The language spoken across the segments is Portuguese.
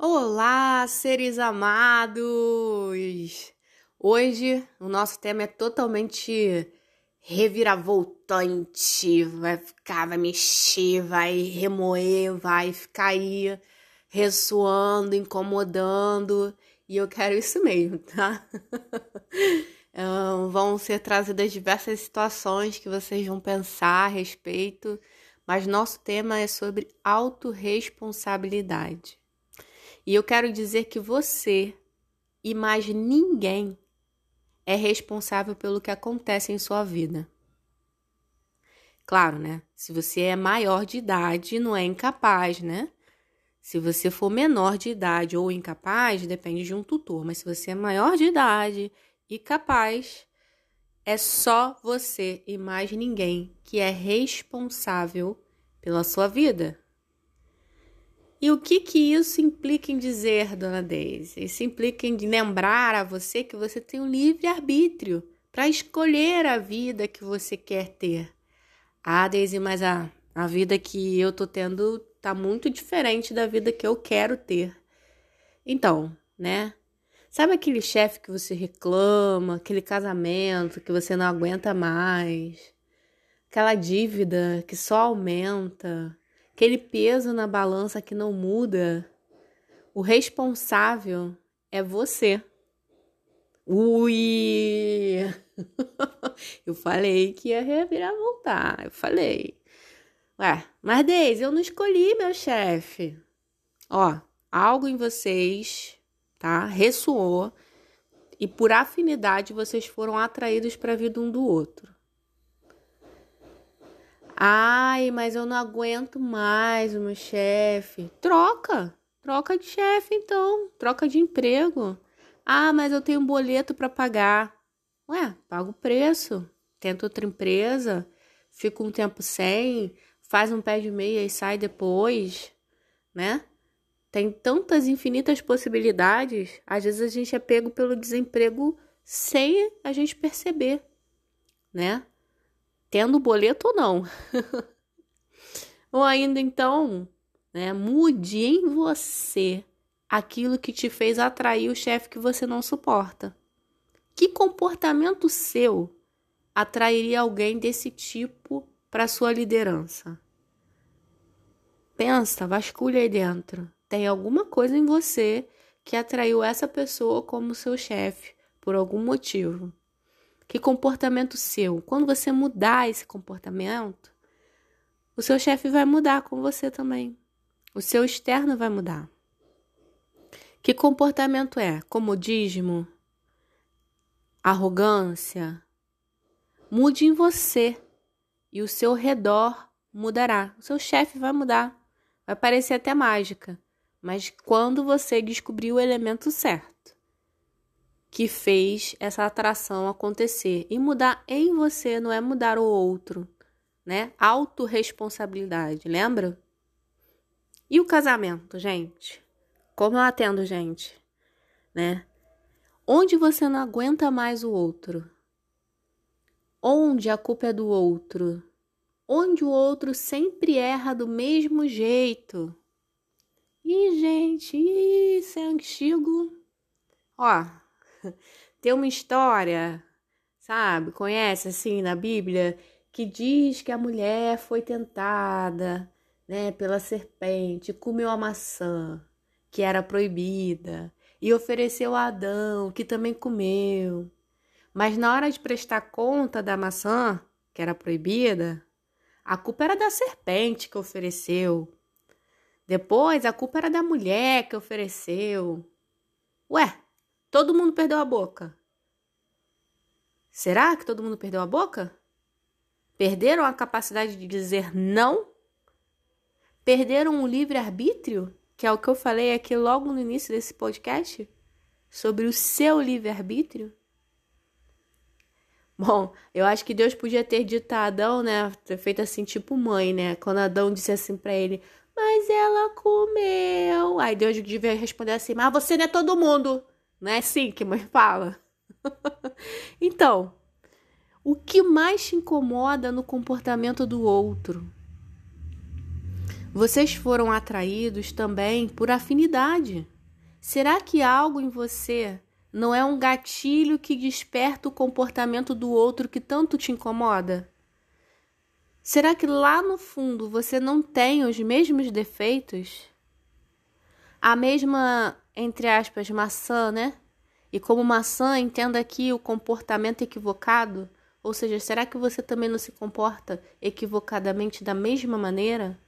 Olá, seres amados! Hoje o nosso tema é totalmente reviravoltante, vai ficar, vai mexer, vai remoer, vai ficar aí ressoando, incomodando, e eu quero isso mesmo, tá? vão ser trazidas diversas situações que vocês vão pensar a respeito, mas nosso tema é sobre autorresponsabilidade. E eu quero dizer que você e mais ninguém é responsável pelo que acontece em sua vida. Claro, né? Se você é maior de idade, não é incapaz, né? Se você for menor de idade ou incapaz, depende de um tutor. Mas se você é maior de idade e capaz, é só você e mais ninguém que é responsável pela sua vida. E o que que isso implica em dizer, dona Daisy? Isso implica em lembrar a você que você tem um livre arbítrio para escolher a vida que você quer ter. Ah, Daisy, mas a, a vida que eu tô tendo tá muito diferente da vida que eu quero ter. Então, né? Sabe aquele chefe que você reclama, aquele casamento que você não aguenta mais, aquela dívida que só aumenta, aquele peso na balança que não muda, o responsável é você. Ui! eu falei que ia revirar voltar, eu falei. Ué, mas Deise, eu não escolhi meu chefe. Ó, algo em vocês, tá? Ressoou e por afinidade vocês foram atraídos para a vida um do outro. Ai, mas eu não aguento mais o meu chefe. Troca, troca de chefe então, troca de emprego. Ah, mas eu tenho um boleto para pagar. Ué, paga o preço. Tenta outra empresa, fica um tempo sem, faz um pé de meia e sai depois, né? Tem tantas infinitas possibilidades. Às vezes a gente é pego pelo desemprego sem a gente perceber, né? Tendo boleto ou não. ou ainda então, né, mude em você aquilo que te fez atrair o chefe que você não suporta. Que comportamento seu atrairia alguém desse tipo para sua liderança? Pensa, vasculha aí dentro. Tem alguma coisa em você que atraiu essa pessoa como seu chefe por algum motivo. Que comportamento seu? Quando você mudar esse comportamento, o seu chefe vai mudar com você também. O seu externo vai mudar. Que comportamento é? Comodismo? Arrogância? Mude em você e o seu redor mudará. O seu chefe vai mudar. Vai parecer até mágica, mas quando você descobrir o elemento certo que fez essa atração acontecer. E mudar em você não é mudar o outro, né? Autoresponsabilidade, lembra? E o casamento, gente? Como eu atendo, gente, né? Onde você não aguenta mais o outro? Onde a culpa é do outro? Onde o outro sempre erra do mesmo jeito? Ih, gente, isso é antigo. Ó, tem uma história, sabe? Conhece assim na Bíblia que diz que a mulher foi tentada, né, pela serpente, comeu a maçã que era proibida e ofereceu a Adão, que também comeu. Mas na hora de prestar conta da maçã, que era proibida, a culpa era da serpente que ofereceu. Depois, a culpa era da mulher que ofereceu. Ué, Todo mundo perdeu a boca. Será que todo mundo perdeu a boca? Perderam a capacidade de dizer não? Perderam o livre-arbítrio? Que é o que eu falei aqui logo no início desse podcast? Sobre o seu livre-arbítrio? Bom, eu acho que Deus podia ter dito a Adão, né? Ter feito assim, tipo mãe, né? Quando Adão disse assim para ele: Mas ela comeu. Aí Deus devia responder assim: Mas você não é todo mundo. Não é assim que mãe fala? então, o que mais te incomoda no comportamento do outro? Vocês foram atraídos também por afinidade. Será que algo em você não é um gatilho que desperta o comportamento do outro que tanto te incomoda? Será que lá no fundo você não tem os mesmos defeitos? A mesma, entre aspas, maçã, né? E como maçã, entenda aqui o comportamento equivocado. Ou seja, será que você também não se comporta equivocadamente da mesma maneira?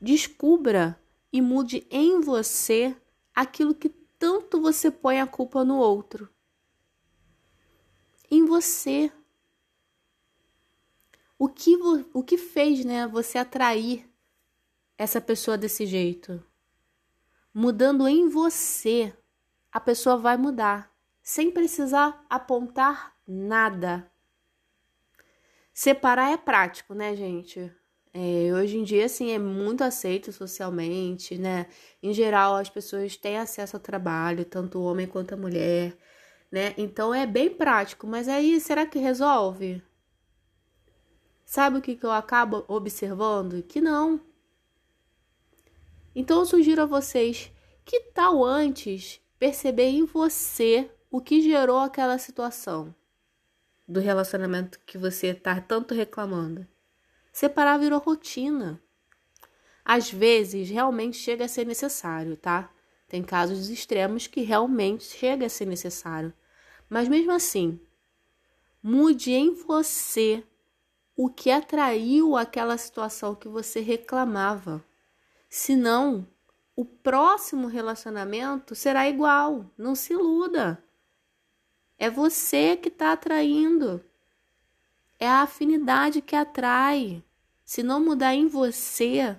Descubra e mude em você aquilo que tanto você põe a culpa no outro. Em você. O que, o que fez né, você atrair essa pessoa desse jeito? Mudando em você, a pessoa vai mudar, sem precisar apontar nada. Separar é prático, né, gente? É, hoje em dia, assim, é muito aceito socialmente, né? Em geral, as pessoas têm acesso ao trabalho, tanto o homem quanto a mulher, né? Então é bem prático, mas aí será que resolve? Sabe o que, que eu acabo observando? Que não. Então eu sugiro a vocês que tal antes perceber em você o que gerou aquela situação do relacionamento que você está tanto reclamando? Separar virou rotina. Às vezes, realmente chega a ser necessário, tá? Tem casos extremos que realmente chega a ser necessário. Mas mesmo assim, mude em você o que atraiu aquela situação que você reclamava. Senão, o próximo relacionamento será igual. Não se iluda. É você que está atraindo. É a afinidade que atrai. Se não mudar em você,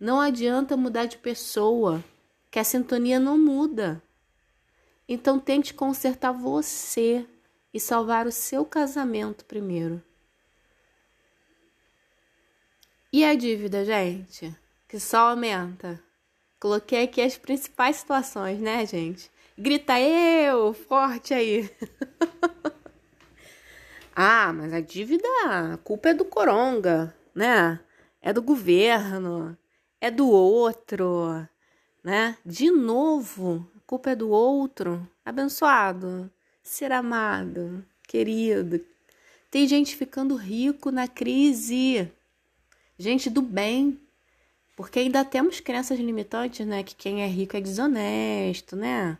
não adianta mudar de pessoa, que a sintonia não muda. Então tente consertar você e salvar o seu casamento primeiro. E a dívida, gente? Que só aumenta. Coloquei aqui as principais situações, né, gente? Grita eu, forte aí. Ah, mas a dívida, a culpa é do coronga, né? É do governo, é do outro, né? De novo, a culpa é do outro. Abençoado, ser amado, querido. Tem gente ficando rico na crise. Gente do bem. Porque ainda temos crenças limitantes, né? Que quem é rico é desonesto, né?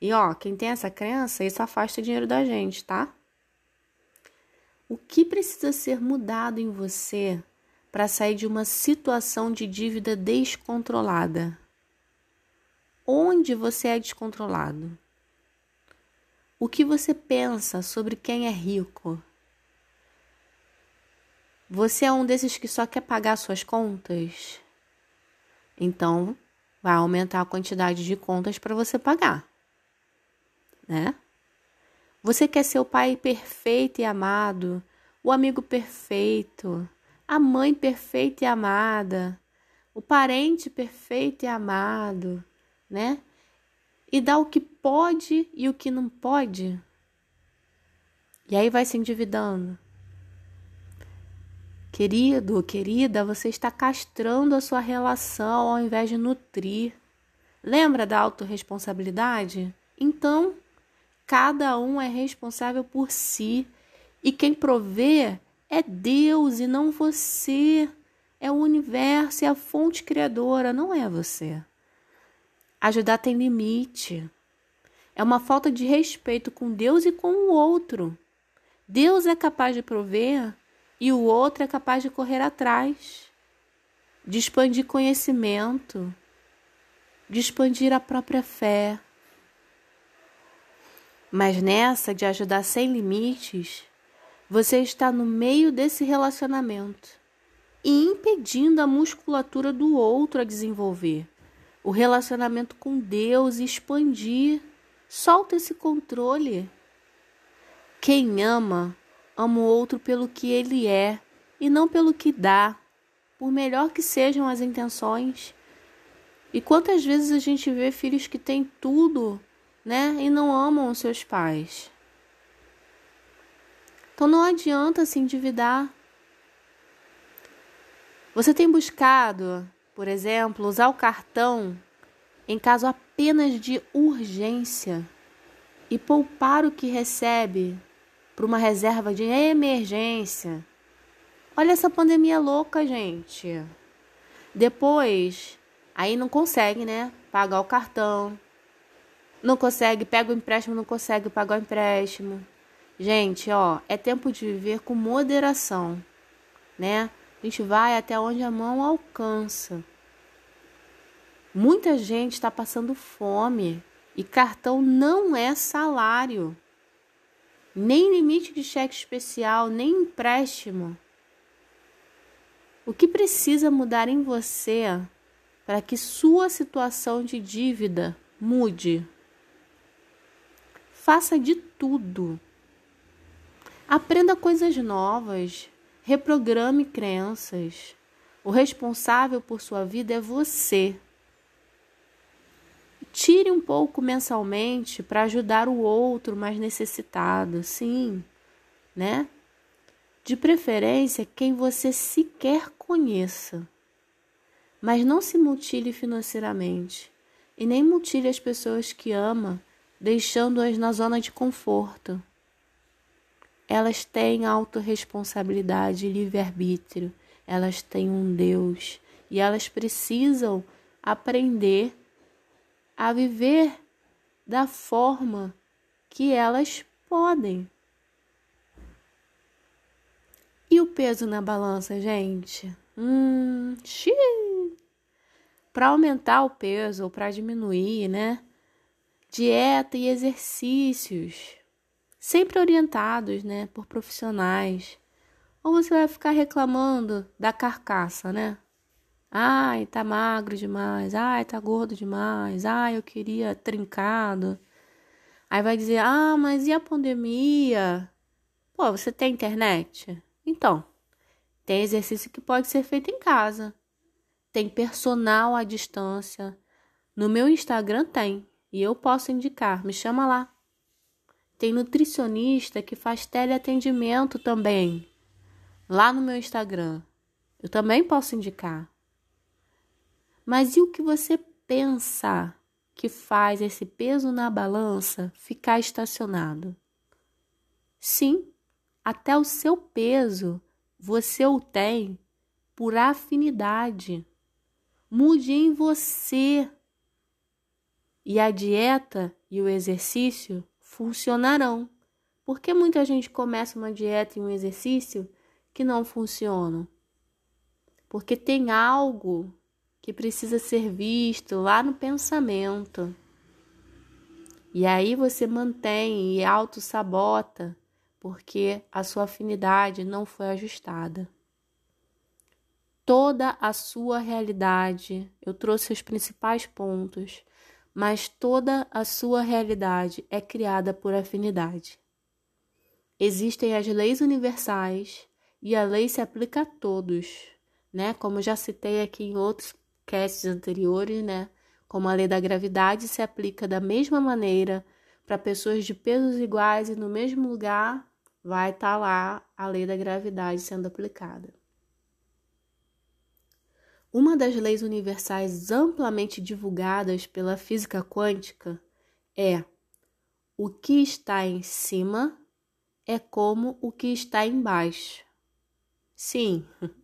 E ó, quem tem essa crença, isso afasta o dinheiro da gente, tá? O que precisa ser mudado em você para sair de uma situação de dívida descontrolada? Onde você é descontrolado? O que você pensa sobre quem é rico? Você é um desses que só quer pagar suas contas? Então, vai aumentar a quantidade de contas para você pagar, né? Você quer ser o pai perfeito e amado, o amigo perfeito, a mãe perfeita e amada, o parente perfeito e amado, né? E dá o que pode e o que não pode. E aí vai se endividando. Querido, querida, você está castrando a sua relação ao invés de nutrir. Lembra da autorresponsabilidade? Então, Cada um é responsável por si e quem provê é Deus e não você. É o universo, é a fonte criadora, não é você. Ajudar tem limite. É uma falta de respeito com Deus e com o outro. Deus é capaz de prover e o outro é capaz de correr atrás, de expandir conhecimento, de expandir a própria fé. Mas nessa de ajudar sem limites, você está no meio desse relacionamento e impedindo a musculatura do outro a desenvolver, o relacionamento com Deus e expandir. Solta esse controle. Quem ama, ama o outro pelo que ele é e não pelo que dá, por melhor que sejam as intenções. E quantas vezes a gente vê filhos que têm tudo né? E não amam os seus pais. Então não adianta se endividar. Você tem buscado, por exemplo, usar o cartão em caso apenas de urgência e poupar o que recebe para uma reserva de emergência. Olha essa pandemia louca, gente. Depois, aí não consegue, né? Pagar o cartão. Não consegue, pega o empréstimo, não consegue pagar o empréstimo. Gente, ó, é tempo de viver com moderação, né? A gente vai até onde a mão alcança. Muita gente está passando fome e cartão não é salário, nem limite de cheque especial, nem empréstimo. O que precisa mudar em você para que sua situação de dívida mude? Faça de tudo. Aprenda coisas novas, reprograme crenças. O responsável por sua vida é você. Tire um pouco mensalmente para ajudar o outro mais necessitado, sim, né? De preferência, quem você sequer conheça. Mas não se mutile financeiramente e nem mutile as pessoas que ama, deixando-as na zona de conforto. Elas têm autorresponsabilidade e livre-arbítrio, elas têm um Deus e elas precisam aprender a viver da forma que elas podem. E o peso na balança, gente? Hum, para aumentar o peso ou para diminuir, né? Dieta e exercícios, sempre orientados, né, por profissionais. Ou você vai ficar reclamando da carcaça, né? Ai, tá magro demais. Ai, tá gordo demais. Ai, eu queria trincado. Aí vai dizer: "Ah, mas e a pandemia?" Pô, você tem internet? Então, tem exercício que pode ser feito em casa. Tem personal à distância. No meu Instagram tem, e eu posso indicar, me chama lá. Tem nutricionista que faz teleatendimento também. Lá no meu Instagram. Eu também posso indicar. Mas e o que você pensa que faz esse peso na balança ficar estacionado? Sim, até o seu peso você o tem por afinidade. Mude em você. E a dieta e o exercício funcionarão. Porque muita gente começa uma dieta e um exercício que não funcionam? Porque tem algo que precisa ser visto lá no pensamento. E aí você mantém e auto-sabota porque a sua afinidade não foi ajustada. Toda a sua realidade, eu trouxe os principais pontos, mas toda a sua realidade é criada por afinidade. Existem as leis universais e a lei se aplica a todos, né? Como já citei aqui em outros casts anteriores, né? Como a lei da gravidade se aplica da mesma maneira para pessoas de pesos iguais e no mesmo lugar, vai estar tá lá a lei da gravidade sendo aplicada. Uma das leis universais amplamente divulgadas pela física quântica é: o que está em cima é como o que está embaixo. Sim,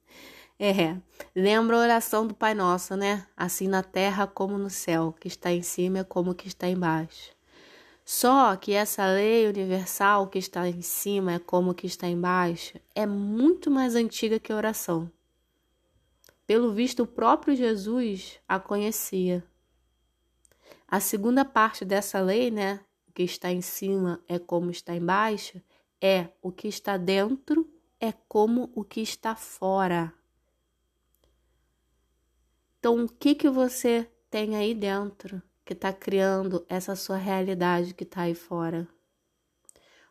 É, lembra a oração do Pai Nosso, né? Assim na terra como no céu, que está em cima é como que está embaixo. Só que essa lei universal que está em cima é como que está embaixo é muito mais antiga que a oração. Pelo visto, o próprio Jesus a conhecia. A segunda parte dessa lei, né? Que está em cima é como está embaixo, é o que está dentro é como o que está fora. Então, o que que você tem aí dentro que está criando essa sua realidade que está aí fora?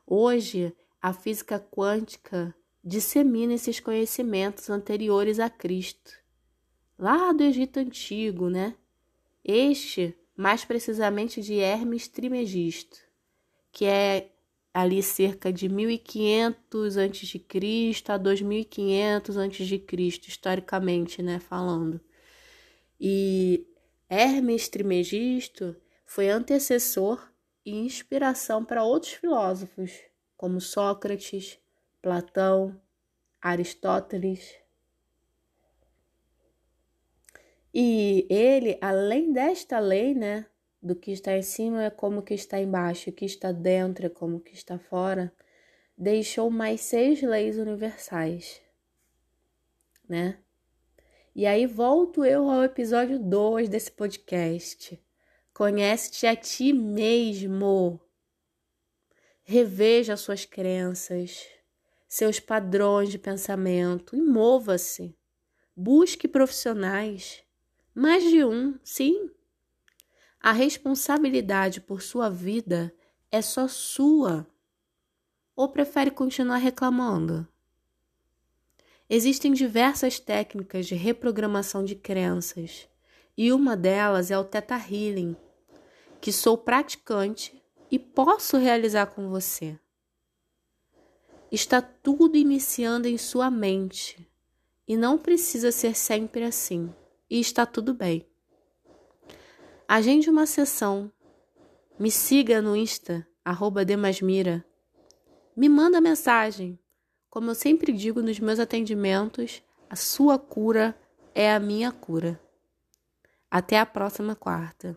Hoje, a física quântica dissemina esses conhecimentos anteriores a Cristo, lá do Egito Antigo, né? Este, mais precisamente de Hermes Trimegisto, que é ali cerca de 1500 a.C. a 2500 a.C., historicamente, né, falando. E Hermes Trimegisto foi antecessor e inspiração para outros filósofos, como Sócrates, Platão, Aristóteles. E ele, além desta lei, né, do que está em cima é como que está embaixo, o que está dentro é como que está fora, deixou mais seis leis universais, né? E aí volto eu ao episódio 2 desse podcast. Conhece-te a ti mesmo. Reveja suas crenças, seus padrões de pensamento e mova-se. Busque profissionais. Mais de um, sim, a responsabilidade por sua vida é só sua. Ou prefere continuar reclamando? Existem diversas técnicas de reprogramação de crenças, e uma delas é o Theta Healing, que sou praticante e posso realizar com você. Está tudo iniciando em sua mente e não precisa ser sempre assim, e está tudo bem. Agende uma sessão. Me siga no Insta, arroba Demasmira. Me manda mensagem. Como eu sempre digo nos meus atendimentos, a sua cura é a minha cura. Até a próxima quarta.